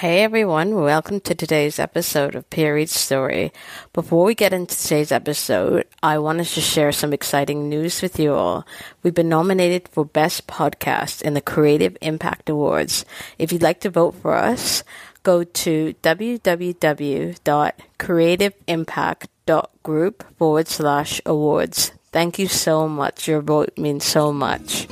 Hey everyone, welcome to today's episode of Period Story. Before we get into today's episode, I wanted to share some exciting news with you all. We've been nominated for Best Podcast in the Creative Impact Awards. If you'd like to vote for us, go to www.creativeimpact.group forward slash awards. Thank you so much. Your vote means so much.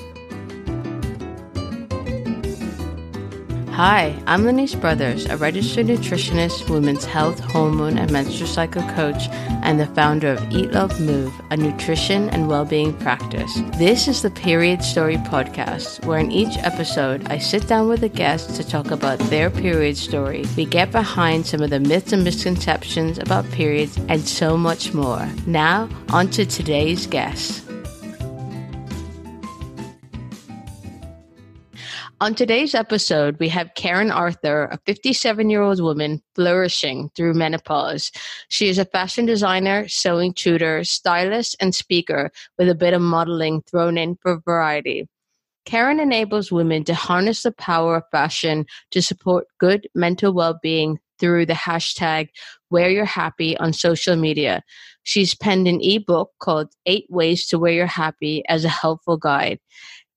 Hi, I'm Lenise Brothers, a registered nutritionist, women's health, hormone, and menstrual cycle coach, and the founder of Eat Love Move, a nutrition and well-being practice. This is the Period Story podcast, where in each episode I sit down with a guest to talk about their period story. We get behind some of the myths and misconceptions about periods and so much more. Now, on to today's guest. On today's episode, we have Karen Arthur, a 57 year old woman flourishing through menopause. She is a fashion designer, sewing tutor, stylist, and speaker with a bit of modeling thrown in for variety. Karen enables women to harness the power of fashion to support good mental well being through the hashtag wear your happy on social media. She's penned an ebook called Eight Ways to Wear Your Happy as a helpful guide.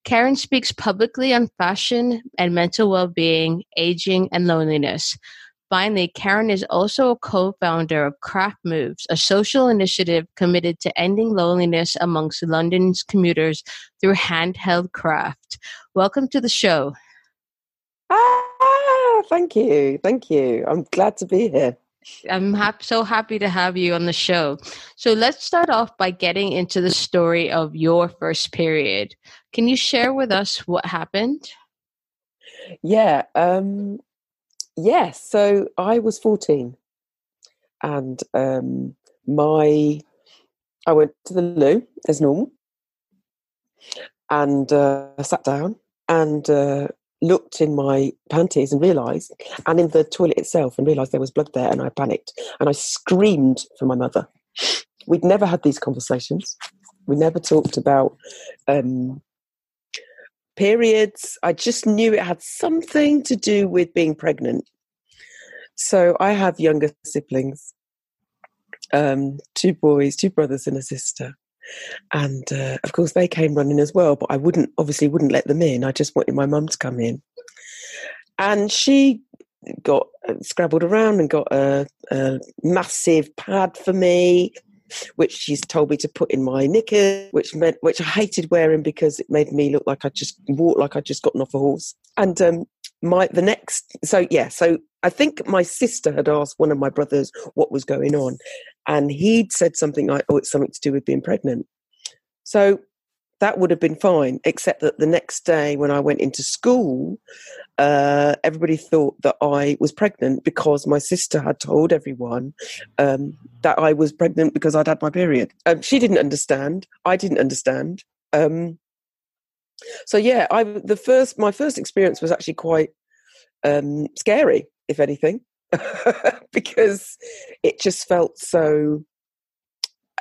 Karen speaks publicly on fashion and mental well being, aging, and loneliness. Finally, Karen is also a co founder of Craft Moves, a social initiative committed to ending loneliness amongst London's commuters through handheld craft. Welcome to the show. Ah, thank you. Thank you. I'm glad to be here. I'm hap- so happy to have you on the show. So let's start off by getting into the story of your first period. Can you share with us what happened? Yeah. Um, yeah. So I was 14 and um, my, I went to the loo as normal and uh, sat down and uh, looked in my panties and realised, and in the toilet itself, and realised there was blood there, and I panicked and I screamed for my mother. We'd never had these conversations. We never talked about um, periods. I just knew it had something to do with being pregnant. So I have younger siblings, um, two boys, two brothers, and a sister and uh, of course they came running as well but i wouldn't obviously wouldn't let them in i just wanted my mum to come in and she got uh, scrabbled around and got a, a, massive pad for me which she's told me to put in my knickers which meant which i hated wearing because it made me look like i just walked like i'd just gotten off a horse. And um, my the next so yeah so i think my sister had asked one of my brothers what was going on and he'd said something like oh it's something to do with being pregnant. So that would have been fine except that the next day when i went into school uh, everybody thought that i was pregnant because my sister had told everyone um, that i was pregnant because i'd had my period um, she didn't understand i didn't understand um, so yeah, I the first my first experience was actually quite um, scary, if anything, because it just felt so.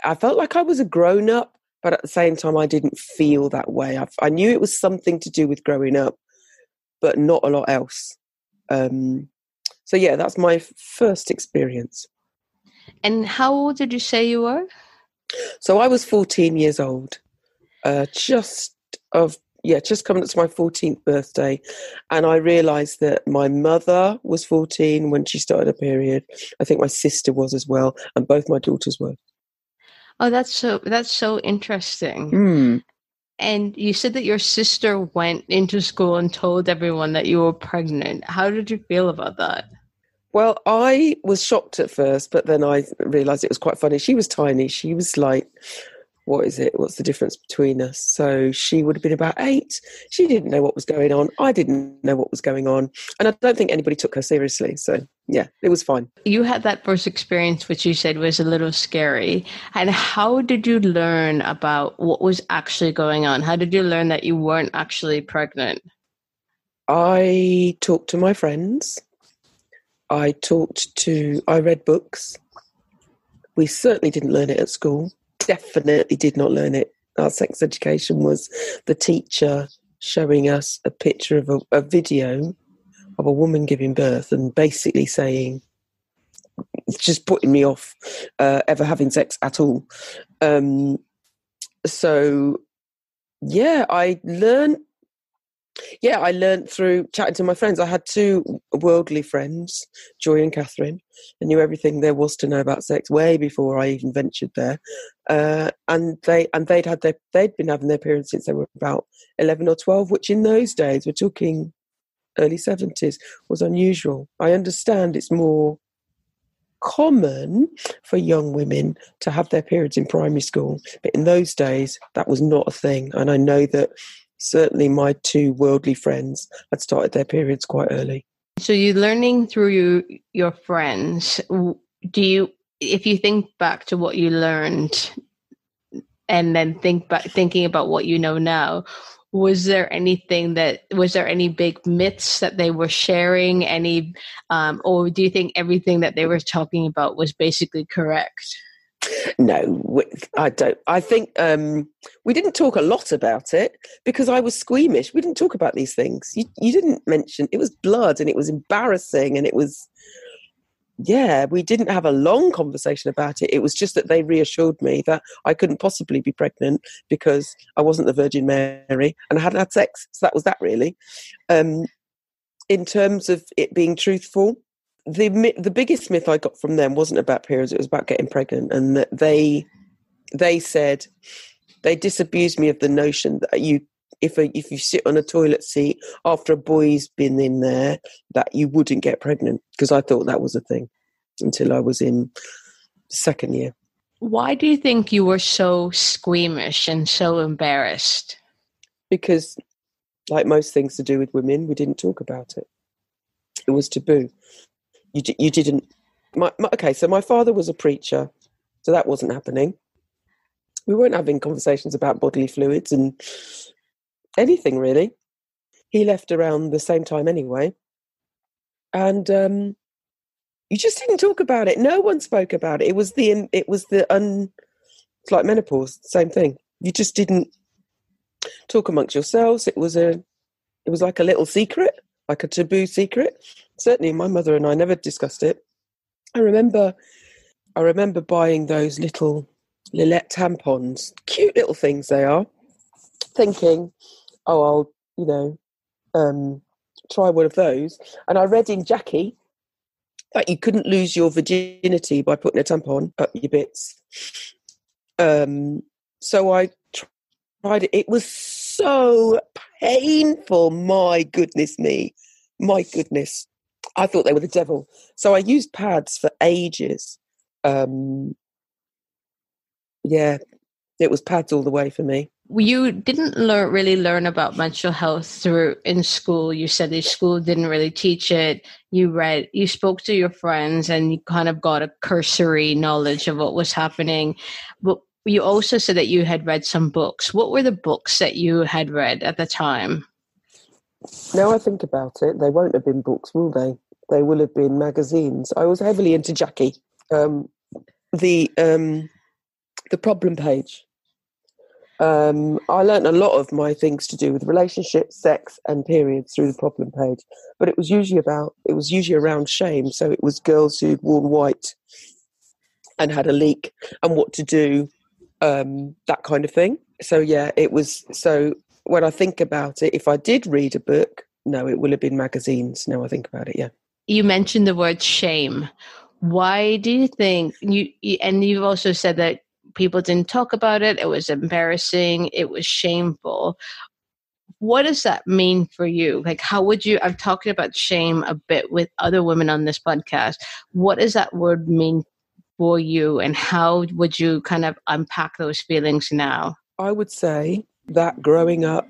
I felt like I was a grown up, but at the same time, I didn't feel that way. I, I knew it was something to do with growing up, but not a lot else. Um, so yeah, that's my first experience. And how old did you say you were? So I was 14 years old, uh, just of yeah, just coming up to my 14th birthday. And I realized that my mother was 14 when she started a period. I think my sister was as well. And both my daughters were. Oh, that's so, that's so interesting. Mm. And you said that your sister went into school and told everyone that you were pregnant. How did you feel about that? Well, I was shocked at first, but then I realized it was quite funny. She was tiny. She was like what is it? What's the difference between us? So she would have been about eight. She didn't know what was going on. I didn't know what was going on. And I don't think anybody took her seriously. So yeah, it was fine. You had that first experience, which you said was a little scary. And how did you learn about what was actually going on? How did you learn that you weren't actually pregnant? I talked to my friends. I talked to, I read books. We certainly didn't learn it at school definitely did not learn it. Our sex education was the teacher showing us a picture of a, a video of a woman giving birth and basically saying, it's just putting me off uh, ever having sex at all. Um, so, yeah, I learned yeah, I learned through chatting to my friends. I had two worldly friends, Joy and Catherine. I knew everything there was to know about sex way before I even ventured there. Uh, and they and they'd had their they'd been having their periods since they were about eleven or twelve, which in those days we're talking early seventies was unusual. I understand it's more common for young women to have their periods in primary school, but in those days that was not a thing. And I know that certainly my two worldly friends had started their periods quite early. So you're learning through your, your friends. Do you, if you think back to what you learned and then think back, thinking about what you know now, was there anything that was there any big myths that they were sharing any um, or do you think everything that they were talking about was basically correct no, I don't. I think um, we didn't talk a lot about it because I was squeamish. We didn't talk about these things. You, you didn't mention it was blood and it was embarrassing and it was, yeah, we didn't have a long conversation about it. It was just that they reassured me that I couldn't possibly be pregnant because I wasn't the Virgin Mary and I hadn't had sex. So that was that really. Um, in terms of it being truthful, the the biggest myth I got from them wasn't about periods; it was about getting pregnant, and that they they said they disabused me of the notion that you if a, if you sit on a toilet seat after a boy's been in there that you wouldn't get pregnant because I thought that was a thing until I was in second year. Why do you think you were so squeamish and so embarrassed? Because, like most things to do with women, we didn't talk about it. It was taboo you you didn't. My, my, okay, so my father was a preacher, so that wasn't happening. We weren't having conversations about bodily fluids and anything really. He left around the same time anyway, and um, you just didn't talk about it. No one spoke about it. It was the it was the un. It's like menopause, same thing. You just didn't talk amongst yourselves. It was a, it was like a little secret like a taboo secret. Certainly, my mother and I never discussed it. I remember, I remember buying those little Lil-Let tampons, cute little things they are. Thinking, oh, I'll you know, um, try one of those. And I read in Jackie that you couldn't lose your virginity by putting a tampon up your bits. Um, so I tried it. It was so painful. My goodness me. My goodness. I thought they were the devil. So I used pads for ages. Um, yeah, it was pads all the way for me. You didn't learn really learn about menstrual health through in school. You said the school didn't really teach it. You read, you spoke to your friends, and you kind of got a cursory knowledge of what was happening. But you also said that you had read some books. What were the books that you had read at the time? Now I think about it, they won't have been books, will they? They will have been magazines. I was heavily into Jackie. Um, the um, the problem page. Um, I learned a lot of my things to do with relationships, sex, and periods through the problem page. But it was usually about it was usually around shame. So it was girls who'd worn white and had a leak and what to do um, that kind of thing. So yeah, it was. So when I think about it, if I did read a book, no, it will have been magazines. Now I think about it, yeah. You mentioned the word shame. Why do you think you? And you've also said that people didn't talk about it. It was embarrassing. It was shameful. What does that mean for you? Like, how would you? I'm talking about shame a bit with other women on this podcast. What does that word mean for you and how would you kind of unpack those feelings now? I would say that growing up,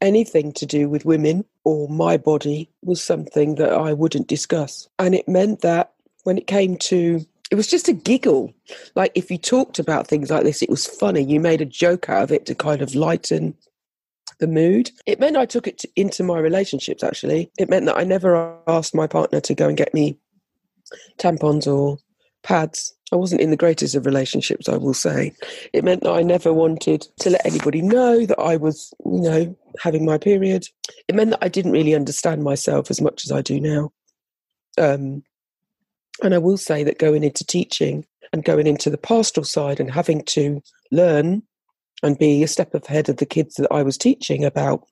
anything to do with women or my body was something that I wouldn't discuss. And it meant that when it came to it was just a giggle. Like if you talked about things like this, it was funny. You made a joke out of it to kind of lighten the mood. It meant I took it to, into my relationships, actually. It meant that I never asked my partner to go and get me tampons or pads. I wasn't in the greatest of relationships, I will say. It meant that I never wanted to let anybody know that I was, you know, having my period, it meant that I didn't really understand myself as much as I do now. Um, and I will say that going into teaching and going into the pastoral side and having to learn and be a step ahead of the kids that I was teaching about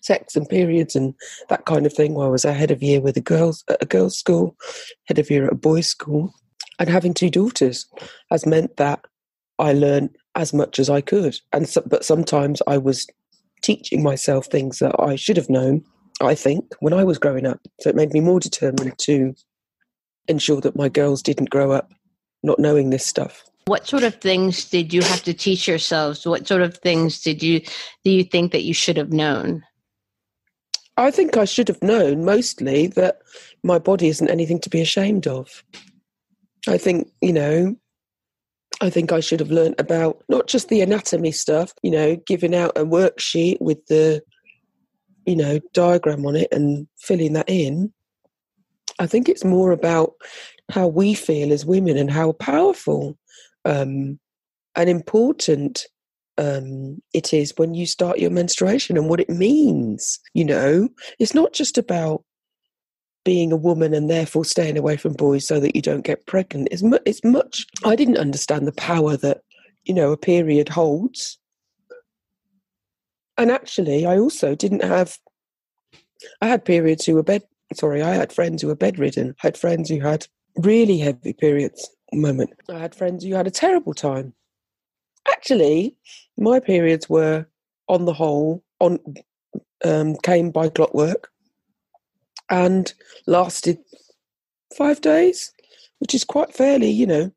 sex and periods and that kind of thing while I was a head of year with a girls at a girls' school, head of year at a boys' school, and having two daughters has meant that I learned as much as I could. And so, but sometimes I was teaching myself things that I should have known, I think, when I was growing up. So it made me more determined to ensure that my girls didn't grow up not knowing this stuff. What sort of things did you have to teach yourselves? What sort of things did you do you think that you should have known? I think I should have known mostly that my body isn't anything to be ashamed of. I think, you know, I think I should have learned about not just the anatomy stuff, you know, giving out a worksheet with the, you know, diagram on it and filling that in. I think it's more about how we feel as women and how powerful um, and important um, it is when you start your menstruation and what it means. You know, it's not just about being a woman and therefore staying away from boys so that you don't get pregnant. It's, mu- it's much. I didn't understand the power that you know a period holds, and actually, I also didn't have. I had periods who were bed. Sorry, I had friends who were bedridden. I had friends who had really heavy periods. Moment, I had friends who had a terrible time actually, my periods were, on the whole, on um, came by clockwork and lasted five days, which is quite fairly, you know.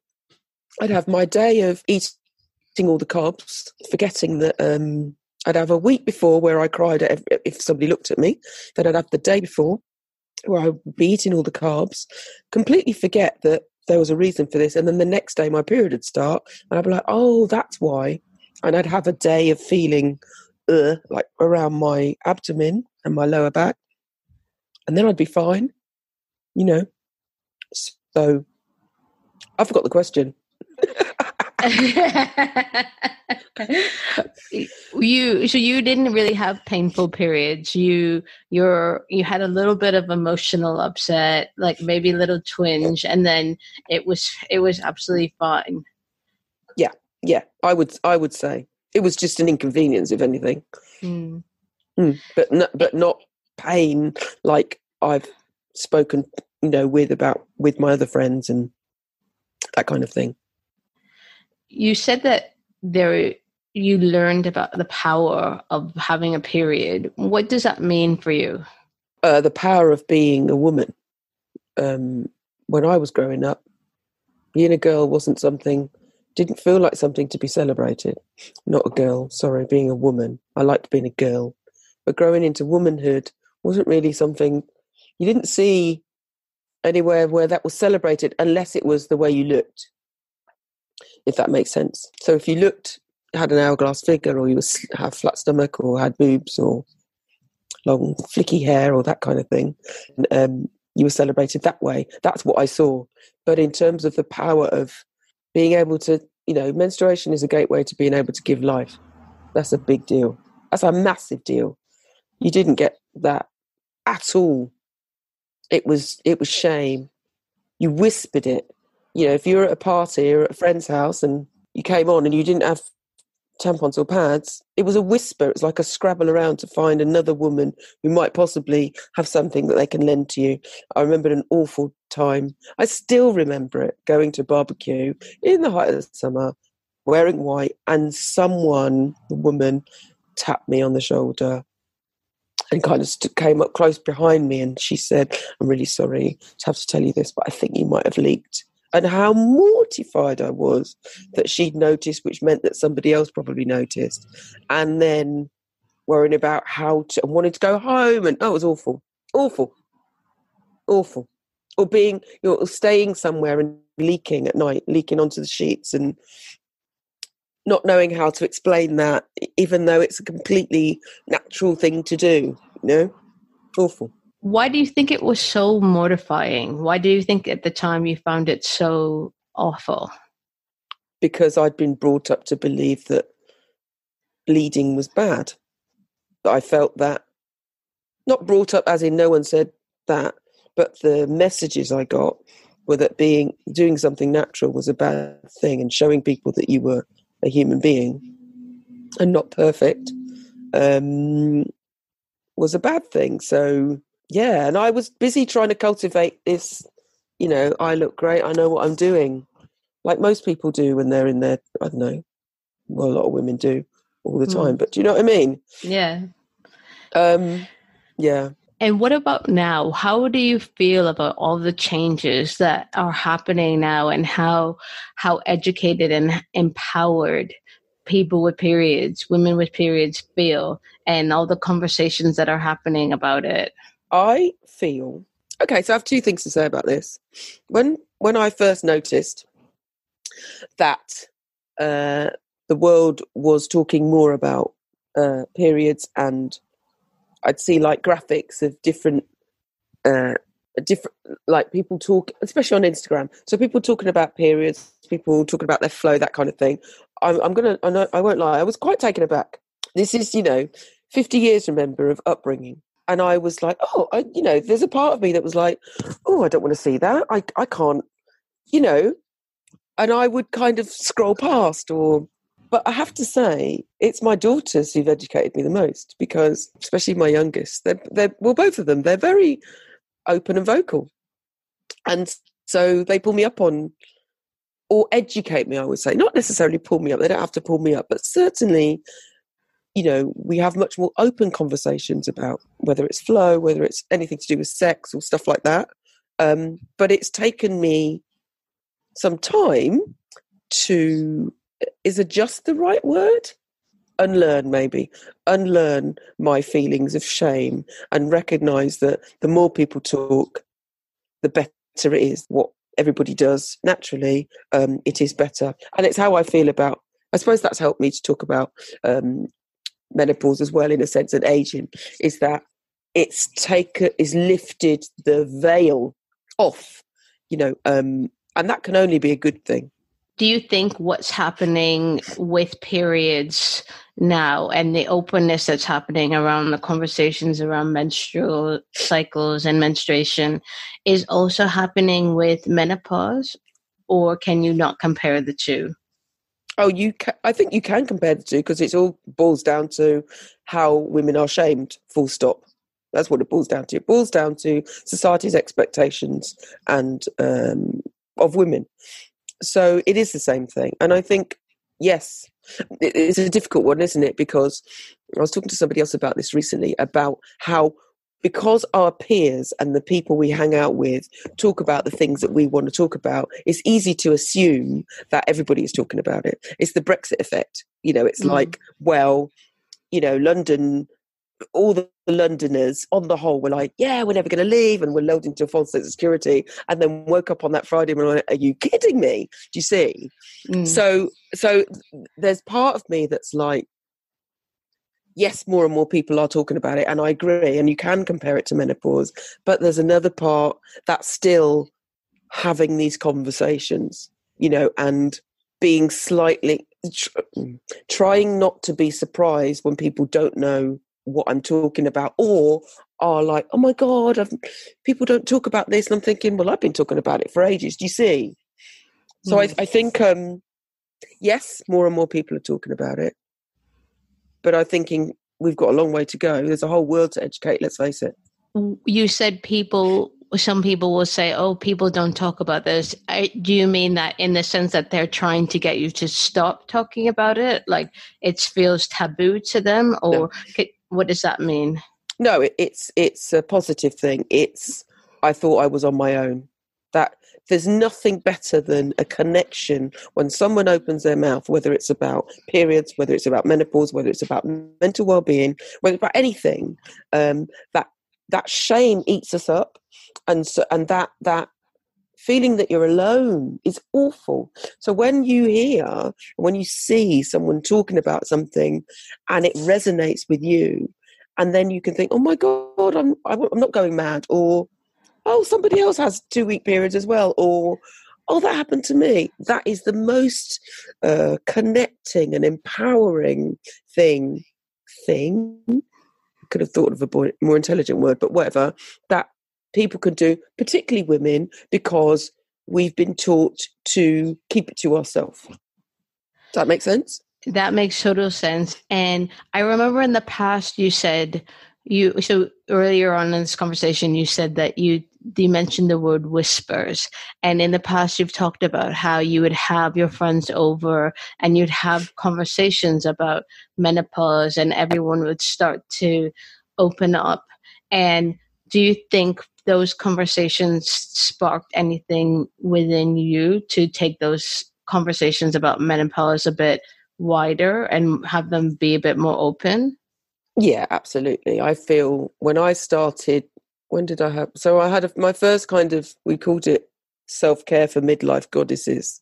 I'd have my day of eating all the carbs, forgetting that um, I'd have a week before where I cried if somebody looked at me. Then I'd have the day before where I'd be eating all the carbs, completely forget that there was a reason for this. And then the next day, my period would start, and I'd be like, oh, that's why. And I'd have a day of feeling uh, like around my abdomen and my lower back. And then I'd be fine, you know. So I forgot the question. you so you didn't really have painful periods you you're you had a little bit of emotional upset like maybe a little twinge and then it was it was absolutely fine yeah yeah i would i would say it was just an inconvenience if anything mm. Mm, but no, but not pain like i've spoken you know with about with my other friends and that kind of thing you said that there you learned about the power of having a period. What does that mean for you? Uh, the power of being a woman. Um, when I was growing up, being a girl wasn't something, didn't feel like something to be celebrated. Not a girl, sorry, being a woman. I liked being a girl. But growing into womanhood wasn't really something you didn't see anywhere where that was celebrated unless it was the way you looked if that makes sense. So if you looked, had an hourglass figure, or you was have flat stomach, or had boobs, or long flicky hair, or that kind of thing, um, you were celebrated that way. That's what I saw. But in terms of the power of being able to, you know, menstruation is a gateway to being able to give life. That's a big deal. That's a massive deal. You didn't get that at all. It was it was shame. You whispered it you know, if you were at a party or at a friend's house and you came on and you didn't have tampons or pads, it was a whisper. It was like a scrabble around to find another woman who might possibly have something that they can lend to you. I remember an awful time. I still remember it going to a barbecue in the height of the summer, wearing white, and someone, the woman, tapped me on the shoulder and kind of st- came up close behind me and she said, I'm really sorry to have to tell you this, but I think you might have leaked and how mortified I was that she'd noticed, which meant that somebody else probably noticed. And then worrying about how to, and wanting to go home. And oh, it was awful, awful, awful. Or being, you know, staying somewhere and leaking at night, leaking onto the sheets and not knowing how to explain that, even though it's a completely natural thing to do, you know? Awful. Why do you think it was so mortifying? Why do you think at the time you found it so awful? Because I'd been brought up to believe that bleeding was bad. I felt that not brought up as in no one said that, but the messages I got were that being doing something natural was a bad thing and showing people that you were a human being and not perfect um, was a bad thing. So yeah, and I was busy trying to cultivate this. You know, I look great. I know what I'm doing, like most people do when they're in their. I don't know. Well, a lot of women do all the time, mm. but do you know what I mean? Yeah. Um. Yeah. And what about now? How do you feel about all the changes that are happening now and how how educated and empowered people with periods, women with periods feel and all the conversations that are happening about it? I feel okay, so I have two things to say about this. When when I first noticed that uh, the world was talking more about uh, periods and I'd see like graphics of different, uh, different like people talk, especially on Instagram. So people talking about periods, people talking about their flow, that kind of thing. I'm, I'm gonna, I, know, I won't lie, I was quite taken aback. This is, you know, 50 years, remember, of upbringing. And I was like, oh, I, you know, there's a part of me that was like, oh, I don't want to see that. I, I can't, you know. And I would kind of scroll past or but I have to say, it's my daughters who've educated me the most because, especially my youngest, they're, they're well, both of them, they're very open and vocal. And so they pull me up on, or educate me, I would say. Not necessarily pull me up, they don't have to pull me up, but certainly, you know, we have much more open conversations about whether it's flow, whether it's anything to do with sex or stuff like that. Um, but it's taken me some time to is adjust the right word? Unlearn, maybe. Unlearn my feelings of shame and recognize that the more people talk, the better it is. What everybody does naturally, um, it is better. And it's how I feel about, I suppose that's helped me to talk about um, menopause as well, in a sense, and aging, is that it's taken, is lifted the veil off, you know, um, and that can only be a good thing do you think what's happening with periods now and the openness that's happening around the conversations around menstrual cycles and menstruation is also happening with menopause or can you not compare the two? Oh you can, i think you can compare the two because it all boils down to how women are shamed full stop. That's what it boils down to. It boils down to society's expectations and um, of women so it is the same thing. And I think, yes, it's a difficult one, isn't it? Because I was talking to somebody else about this recently about how because our peers and the people we hang out with talk about the things that we want to talk about, it's easy to assume that everybody is talking about it. It's the Brexit effect. You know, it's mm. like, well, you know, London all the Londoners, on the whole, were like, "Yeah, we're never going to leave," and we're loaded into a false sense of security. And then woke up on that Friday and were like, "Are you kidding me?" Do you see? Mm. So, so there's part of me that's like, yes, more and more people are talking about it, and I agree. And you can compare it to menopause, but there's another part that's still having these conversations, you know, and being slightly trying not to be surprised when people don't know what I'm talking about, or are like, oh my God, I've, people don't talk about this. And I'm thinking, well, I've been talking about it for ages. Do you see? So mm. I, I, think, um, yes, more and more people are talking about it. But I'm thinking we've got a long way to go. There's a whole world to educate, let's face it. You said people, some people will say, oh, people don't talk about this. I, do you mean that in the sense that they're trying to get you to stop talking about it? Like it feels taboo to them? Or no. What does that mean? No, it, it's it's a positive thing. It's I thought I was on my own. That there's nothing better than a connection when someone opens their mouth, whether it's about periods, whether it's about menopause, whether it's about mental well-being, whether it's about anything. Um, that that shame eats us up, and so and that that feeling that you're alone is awful. So when you hear, when you see someone talking about something and it resonates with you, and then you can think, oh my God, I'm, I'm not going mad, or oh, somebody else has two week periods as well, or oh, that happened to me. That is the most uh, connecting and empowering thing thing could have thought of a more, more intelligent word, but whatever, that people can do, particularly women, because we've been taught to keep it to ourselves. Does that make sense? That makes total sense. And I remember in the past you said you so earlier on in this conversation you said that you you mentioned the word whispers and in the past you've talked about how you would have your friends over and you'd have conversations about menopause and everyone would start to open up and do you think those conversations sparked anything within you to take those conversations about menopause a bit wider and have them be a bit more open yeah absolutely i feel when i started when did I have? So I had a, my first kind of we called it self care for midlife goddesses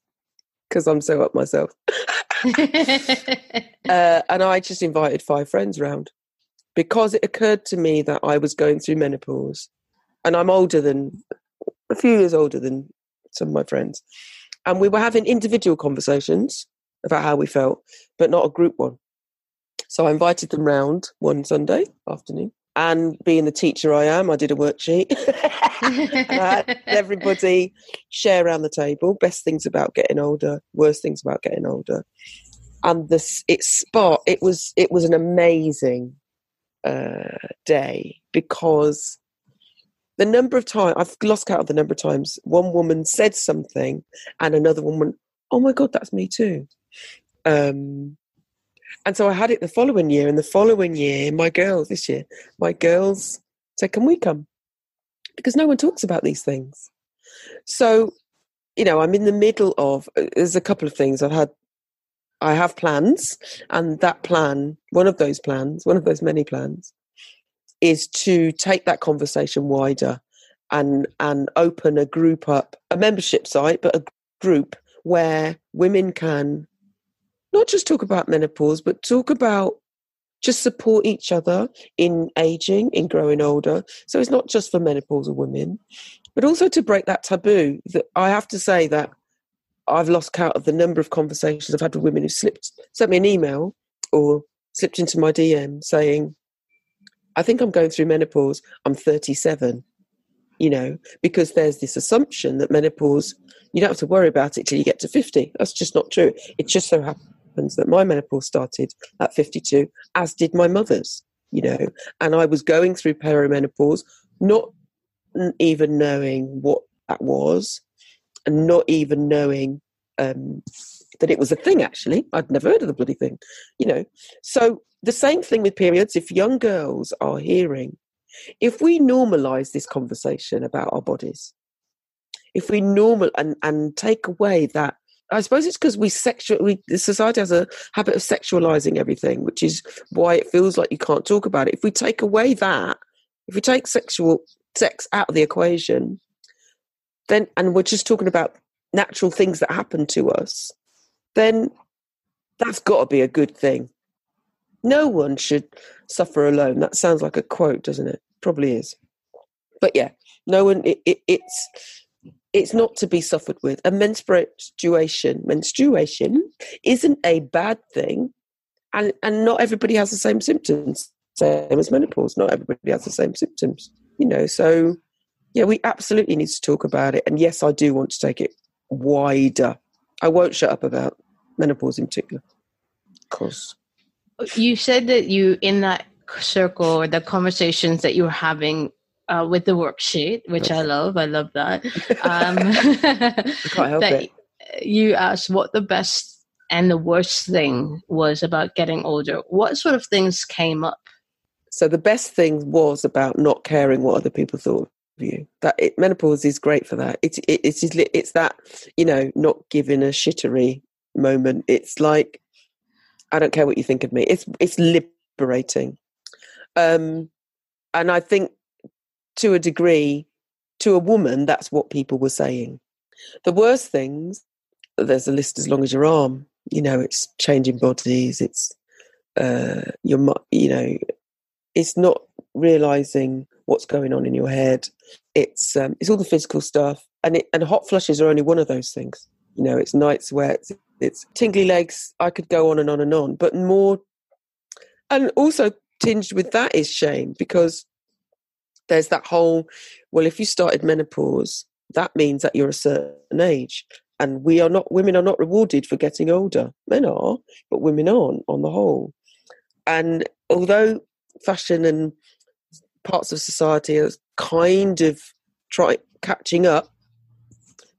because I'm so up myself. uh, and I just invited five friends round because it occurred to me that I was going through menopause, and I'm older than a few years older than some of my friends, and we were having individual conversations about how we felt, but not a group one. So I invited them round one Sunday afternoon and being the teacher I am, I did a worksheet. everybody share around the table best things about getting older, worst things about getting older. And this it spot it was it was an amazing uh, day because the number of times I've lost count of the number of times one woman said something and another woman, oh my god, that's me too. Um, and so I had it the following year, and the following year, my girls, this year, my girls said, Can we come? Because no one talks about these things. So, you know, I'm in the middle of, uh, there's a couple of things. I've had, I have plans, and that plan, one of those plans, one of those many plans, is to take that conversation wider and and open a group up, a membership site, but a group where women can not just talk about menopause, but talk about just support each other in aging, in growing older. So it's not just for menopausal women, but also to break that taboo. That I have to say that I've lost count of the number of conversations I've had with women who slipped, sent me an email or slipped into my DM saying, I think I'm going through menopause. I'm 37, you know, because there's this assumption that menopause, you don't have to worry about it till you get to 50. That's just not true. It just so happens that my menopause started at 52, as did my mother's, you know, and I was going through perimenopause, not even knowing what that was, and not even knowing um, that it was a thing, actually. I'd never heard of the bloody thing, you know. So the same thing with periods. If young girls are hearing, if we normalize this conversation about our bodies, if we normal and, and take away that I suppose it's because we sexual. We society has a habit of sexualizing everything, which is why it feels like you can't talk about it. If we take away that, if we take sexual sex out of the equation, then and we're just talking about natural things that happen to us, then that's got to be a good thing. No one should suffer alone. That sounds like a quote, doesn't it? Probably is. But yeah, no one. It, it, it's it's not to be suffered with. A menstruation, menstruation isn't a bad thing, and and not everybody has the same symptoms. Same as menopause, not everybody has the same symptoms. You know, so yeah, we absolutely need to talk about it. And yes, I do want to take it wider. I won't shut up about menopause in particular, because you said that you in that circle or the conversations that you were having uh, with the worksheet, which I love. I love that. Um, can't help that it. You asked what the best and the worst thing was about getting older. What sort of things came up? So the best thing was about not caring what other people thought of you. That it, menopause is great for that. It's it, it's it's that you know not giving a shittery moment. It's like I don't care what you think of me. It's it's liberating. Um, and I think to a degree, to a woman, that's what people were saying. The worst things, there's a list as long as your arm. You know, it's changing bodies. It's uh, your, you know, it's not realizing what's going on in your head. It's um, it's all the physical stuff, and it, and hot flushes are only one of those things. You know, it's night sweats, it's tingly legs. I could go on and on and on, but more, and also tinged with that is shame because there's that whole well if you started menopause that means that you're a certain age and we are not women are not rewarded for getting older men are but women aren't on the whole and although fashion and parts of society are kind of try catching up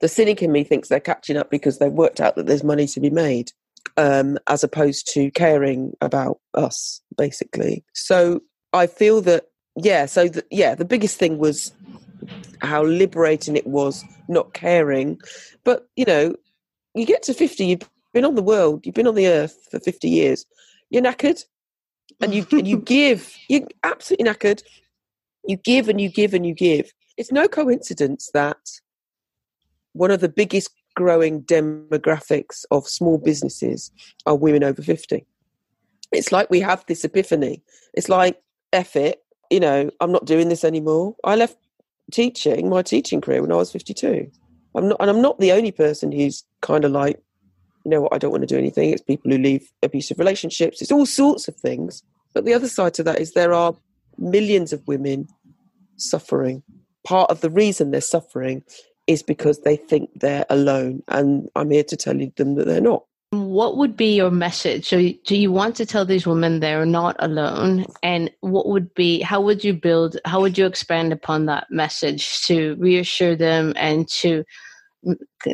the cynic in me thinks they're catching up because they've worked out that there's money to be made um, as opposed to caring about us basically so i feel that yeah so the, yeah the biggest thing was how liberating it was not caring. But, you know, you get to 50, you've been on the world, you've been on the earth for 50 years, you're knackered. And you, and you give, you're absolutely knackered. You give and you give and you give. It's no coincidence that one of the biggest growing demographics of small businesses are women over 50. It's like we have this epiphany. It's like, F it, you know, I'm not doing this anymore. I left teaching my teaching career when I was 52. I'm not, and I'm not the only person who's kind of like, you know what, I don't want to do anything. It's people who leave abusive relationships. It's all sorts of things. But the other side to that is there are millions of women suffering. Part of the reason they're suffering is because they think they're alone. And I'm here to tell them that they're not. What would be your message? So, do you want to tell these women they're not alone? And what would be, how would you build, how would you expand upon that message to reassure them and to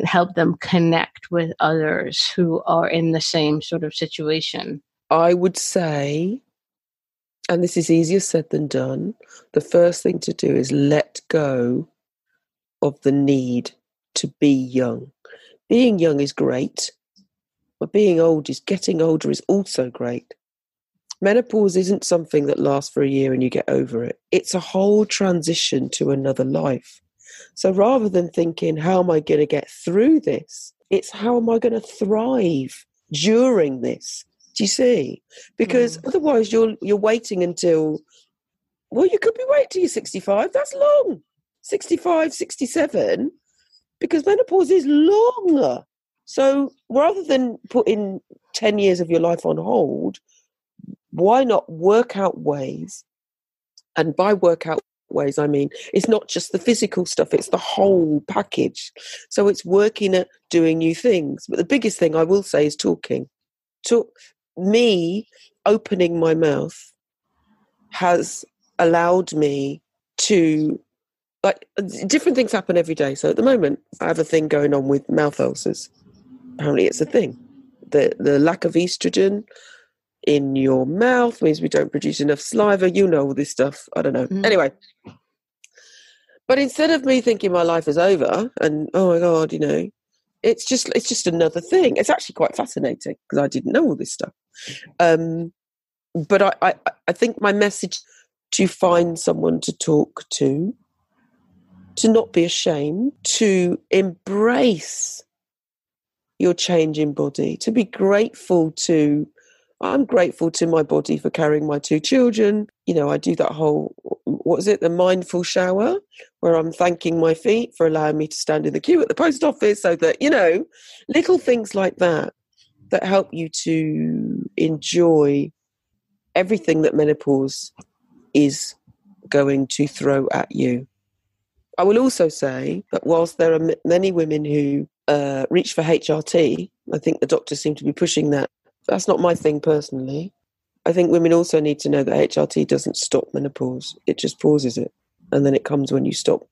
help them connect with others who are in the same sort of situation? I would say, and this is easier said than done, the first thing to do is let go of the need to be young. Being young is great but being old is getting older is also great. Menopause isn't something that lasts for a year and you get over it. It's a whole transition to another life. So rather than thinking, how am I going to get through this? It's how am I going to thrive during this? Do you see? Because mm. otherwise you're you're waiting until well, you could be waiting till you're 65. That's long. 65, 67, because menopause is longer. So rather than putting 10 years of your life on hold, why not work out ways? And by work out ways, I mean, it's not just the physical stuff, it's the whole package. So it's working at doing new things. But the biggest thing I will say is talking. To me, opening my mouth has allowed me to like different things happen every day. So at the moment, I have a thing going on with mouth ulcers apparently it's a thing. The the lack of estrogen in your mouth means we don't produce enough saliva. You know all this stuff. I don't know. Mm. Anyway. But instead of me thinking my life is over and oh my god, you know, it's just it's just another thing. It's actually quite fascinating because I didn't know all this stuff. Um, but I, I I think my message to find someone to talk to, to not be ashamed, to embrace your changing body, to be grateful to. I'm grateful to my body for carrying my two children. You know, I do that whole, what is it, the mindful shower, where I'm thanking my feet for allowing me to stand in the queue at the post office so that, you know, little things like that that help you to enjoy everything that menopause is going to throw at you. I will also say that whilst there are many women who uh, reach for HRT. I think the doctors seem to be pushing that. That's not my thing personally. I think women also need to know that HRT doesn't stop menopause; it just pauses it, and then it comes when you stop.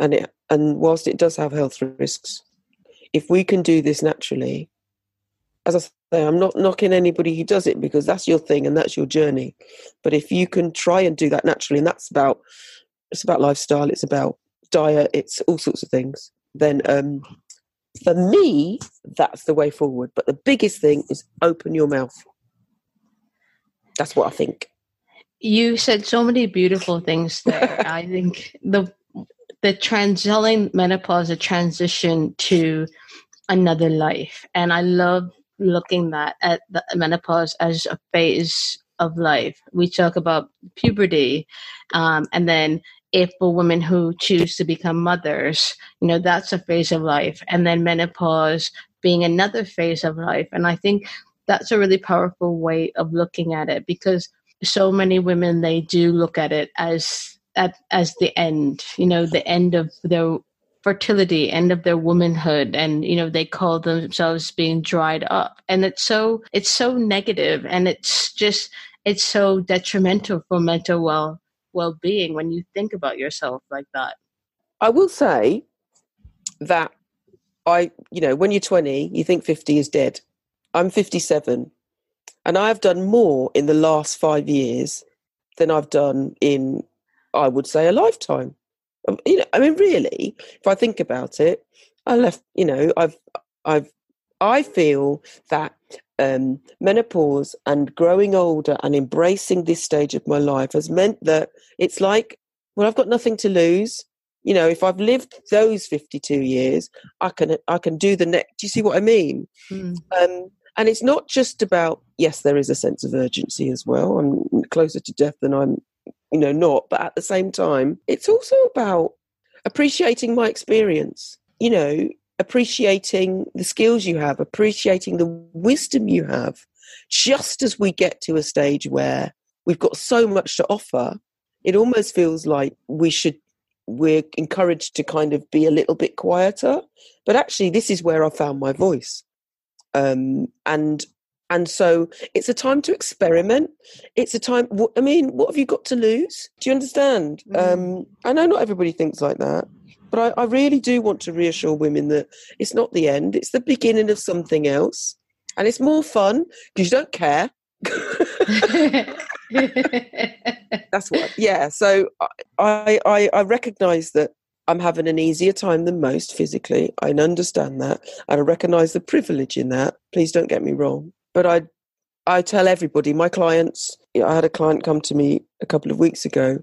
And it and whilst it does have health risks, if we can do this naturally, as I say, I'm not knocking anybody who does it because that's your thing and that's your journey. But if you can try and do that naturally, and that's about it's about lifestyle, it's about diet, it's all sorts of things. Then um, for me, that's the way forward. But the biggest thing is open your mouth. That's what I think. You said so many beautiful things there. I think the the transitioning menopause, a transition to another life, and I love looking that at the menopause as a phase of life. We talk about puberty, um, and then if for women who choose to become mothers, you know, that's a phase of life. And then menopause being another phase of life. And I think that's a really powerful way of looking at it because so many women they do look at it as at, as the end, you know, the end of their fertility, end of their womanhood, and you know they call themselves being dried up, and it's so it's so negative, and it's just it's so detrimental for mental well well being when you think about yourself like that. I will say that I, you know, when you're 20, you think 50 is dead. I'm 57, and I have done more in the last five years than I've done in, I would say, a lifetime. Um, you know, I mean, really, if I think about it, I left. You know, I've, I've, I feel that um, menopause and growing older and embracing this stage of my life has meant that it's like, well, I've got nothing to lose. You know, if I've lived those 52 years, I can I can do the next. Do you see what I mean? Mm. Um, and it's not just about yes, there is a sense of urgency as well. I'm closer to death than I'm, you know, not. But at the same time, it's also about appreciating my experience. You know, appreciating the skills you have, appreciating the wisdom you have, just as we get to a stage where we've got so much to offer, it almost feels like we should we're encouraged to kind of be a little bit quieter. But actually this is where I found my voice. Um, and and so it's a time to experiment. It's a time. I mean, what have you got to lose? Do you understand? Mm. Um, I know not everybody thinks like that, but I, I really do want to reassure women that it's not the end, it's the beginning of something else. And it's more fun because you don't care. That's what, yeah. So I, I, I recognize that I'm having an easier time than most physically. I understand that. And I recognize the privilege in that. Please don't get me wrong. But I, I tell everybody, my clients, I had a client come to me a couple of weeks ago,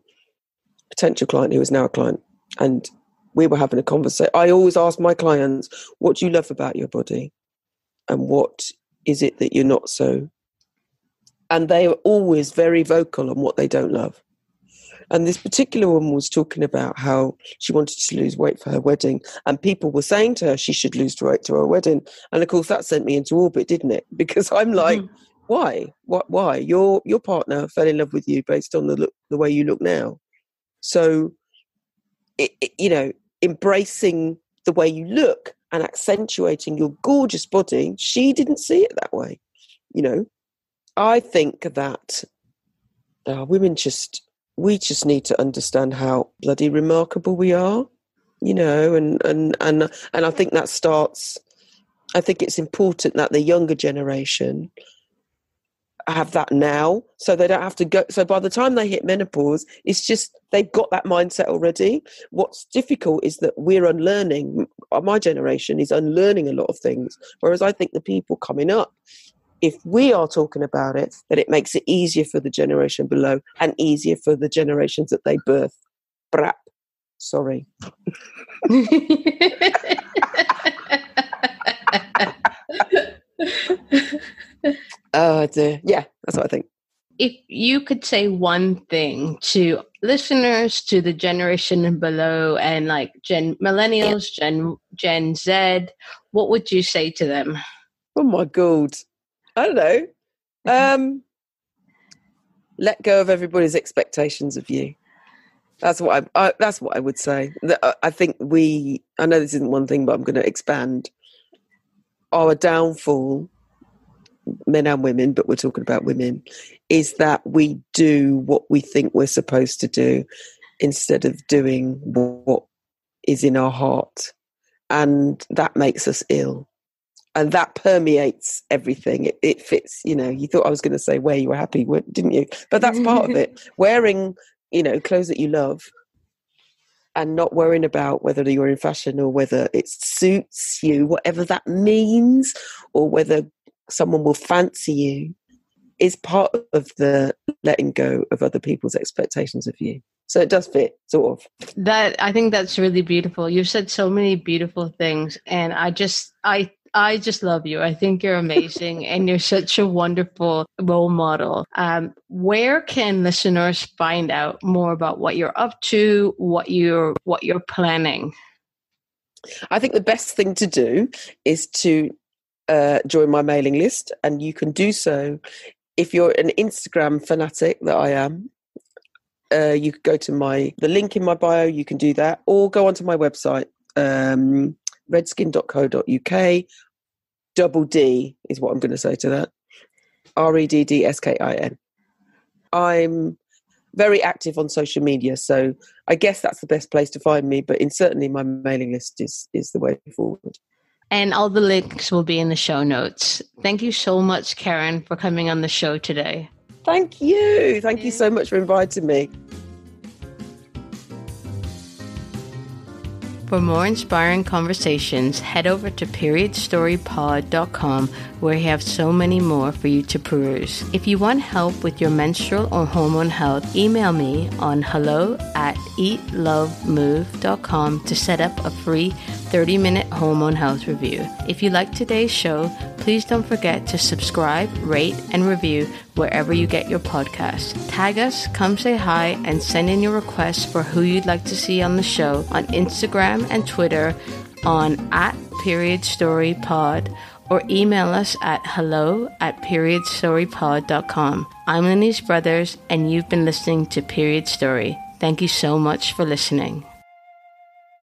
potential client who is now a client. And we were having a conversation. I always ask my clients, what do you love about your body? And what is it that you're not so? And they are always very vocal on what they don't love. And this particular woman was talking about how she wanted to lose weight for her wedding, and people were saying to her she should lose weight to her wedding. And of course, that sent me into orbit, didn't it? Because I'm like, mm-hmm. why? What? Why? Your your partner fell in love with you based on the look, the way you look now. So it, it, you know, embracing the way you look and accentuating your gorgeous body, she didn't see it that way. You know, I think that uh, women just, we just need to understand how bloody remarkable we are, you know, and, and, and, and I think that starts, I think it's important that the younger generation have that now so they don't have to go so by the time they hit menopause it's just they've got that mindset already. What's difficult is that we're unlearning my generation is unlearning a lot of things whereas i think the people coming up if we are talking about it that it makes it easier for the generation below and easier for the generations that they birth brap sorry Oh dear. Yeah, that's what I think. If you could say one thing to listeners, to the generation below, and like Gen Millennials, Gen Gen Z, what would you say to them? Oh my god, I don't know. Um, let go of everybody's expectations of you. That's what I, I that's what I would say. I think we. I know this isn't one thing, but I'm going to expand. Our downfall men and women, but we're talking about women, is that we do what we think we're supposed to do instead of doing what is in our heart. And that makes us ill. And that permeates everything. It, it fits, you know, you thought I was going to say where you were happy, didn't you? But that's part of it. Wearing, you know, clothes that you love and not worrying about whether you're in fashion or whether it suits you, whatever that means, or whether someone will fancy you is part of the letting go of other people's expectations of you. So it does fit, sort of. That I think that's really beautiful. You've said so many beautiful things, and I just I I just love you. I think you're amazing, and you're such a wonderful role model. Um, where can listeners find out more about what you're up to, what you're what you're planning? I think the best thing to do is to uh, join my mailing list, and you can do so if you're an Instagram fanatic that I am, uh, you could go to my the link in my bio. You can do that, or go onto my website, um, reddskin.co.uk. Double D is what I'm going to say to that. R E D D S K I N. I'm very active on social media, so I guess that's the best place to find me. But in certainly my mailing list is is the way forward. And all the links will be in the show notes. Thank you so much, Karen, for coming on the show today. Thank you. Thank you so much for inviting me. For more inspiring conversations, head over to periodstorypod.com where we have so many more for you to peruse. If you want help with your menstrual or hormone health, email me on hello at eatlovemove.com to set up a free 30 minute hormone health review. If you like today's show, please don't forget to subscribe, rate, and review wherever you get your podcast. Tag us, come say hi, and send in your requests for who you'd like to see on the show on Instagram and Twitter on at period story pod or email us at hello at periodstorypod.com. I'm Lenise Brothers, and you've been listening to Period Story. Thank you so much for listening.